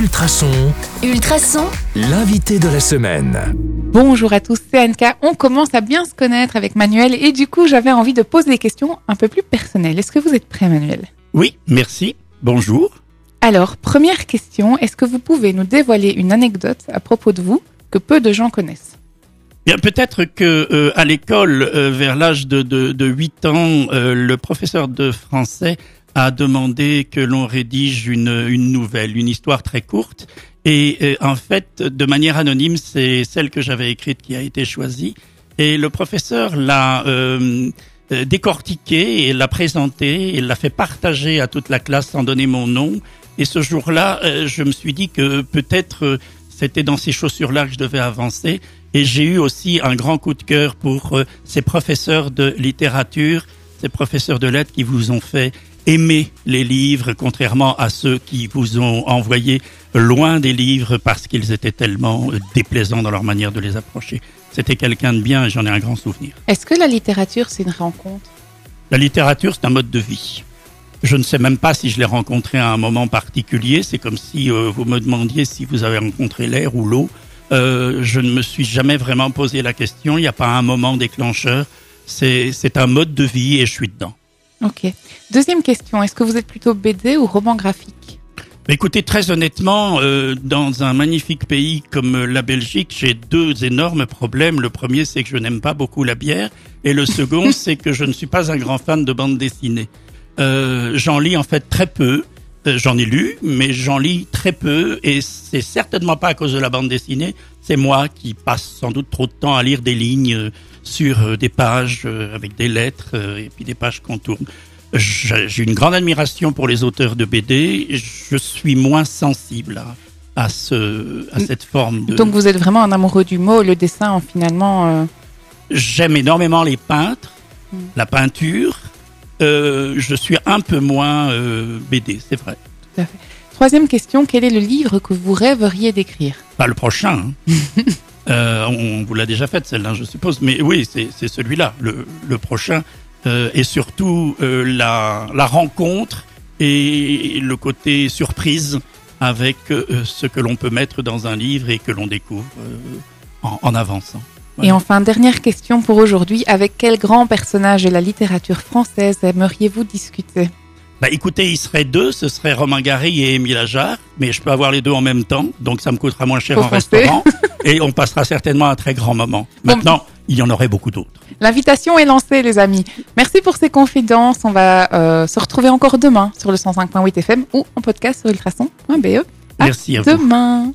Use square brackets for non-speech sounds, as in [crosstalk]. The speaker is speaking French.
Ultrason, Ultrason, l'invité de la semaine. Bonjour à tous, c'est Anka. On commence à bien se connaître avec Manuel et du coup j'avais envie de poser des questions un peu plus personnelles. Est-ce que vous êtes prêt Manuel? Oui, merci. Bonjour. Alors, première question, est-ce que vous pouvez nous dévoiler une anecdote à propos de vous que peu de gens connaissent? Bien, peut-être que euh, à l'école, euh, vers l'âge de, de, de 8 ans, euh, le professeur de français a demandé que l'on rédige une, une nouvelle, une histoire très courte. Et euh, en fait, de manière anonyme, c'est celle que j'avais écrite qui a été choisie. Et le professeur l'a euh, euh, décortiquée et l'a présentée et l'a fait partager à toute la classe sans donner mon nom. Et ce jour-là, euh, je me suis dit que peut-être c'était dans ces chaussures-là que je devais avancer. Et j'ai eu aussi un grand coup de cœur pour ces professeurs de littérature, ces professeurs de lettres qui vous ont fait aimer les livres, contrairement à ceux qui vous ont envoyé loin des livres parce qu'ils étaient tellement déplaisants dans leur manière de les approcher. C'était quelqu'un de bien et j'en ai un grand souvenir. Est-ce que la littérature c'est une rencontre? La littérature, c'est un mode de vie. Je ne sais même pas si je l'ai rencontré à un moment particulier. C'est comme si euh, vous me demandiez si vous avez rencontré l'air ou l'eau. Euh, je ne me suis jamais vraiment posé la question. Il n'y a pas un moment déclencheur. C'est un mode de vie et je suis dedans. Ok. Deuxième question, est-ce que vous êtes plutôt BD ou roman graphique Écoutez, très honnêtement, euh, dans un magnifique pays comme la Belgique, j'ai deux énormes problèmes. Le premier, c'est que je n'aime pas beaucoup la bière. Et le second, [laughs] c'est que je ne suis pas un grand fan de bande dessinée. Euh, j'en lis en fait très peu. Euh, J'en ai lu, mais j'en lis très peu. Et c'est certainement pas à cause de la bande dessinée. C'est moi qui passe sans doute trop de temps à lire des lignes euh, sur euh, des pages avec des lettres et puis des pages qu'on tourne. J'ai une grande admiration pour les auteurs de BD. Je suis moins sensible à, à ce, à cette forme de. Donc vous êtes vraiment un amoureux du mot, le dessin en finalement... euh, J'aime énormément les peintres, Mm. la peinture. Euh, je suis un peu moins euh, BD, c'est vrai. tout à fait. Troisième question, quel est le livre que vous rêveriez d'écrire? Pas le prochain. hein. [laughs] Euh, on vous l'a déjà fait celle-là, je suppose. Mais oui, c'est celui-là, le, le prochain. Et surtout la, la rencontre et le côté surprise avec ce que l'on peut mettre dans un livre et que l'on découvre en, en avançant. Et enfin, dernière question pour aujourd'hui, avec quel grand personnage de la littérature française aimeriez-vous discuter? Bah écoutez, il serait deux, ce serait Romain Gary et Émile Ajar, mais je peux avoir les deux en même temps, donc ça me coûtera moins cher Faut en restaurant, [laughs] et on passera certainement un très grand moment. Bon. Maintenant, il y en aurait beaucoup d'autres. L'invitation est lancée, les amis. Merci pour ces confidences. On va euh, se retrouver encore demain sur le 105.8 FM ou en podcast sur ultrason.be. Merci à vous. demain.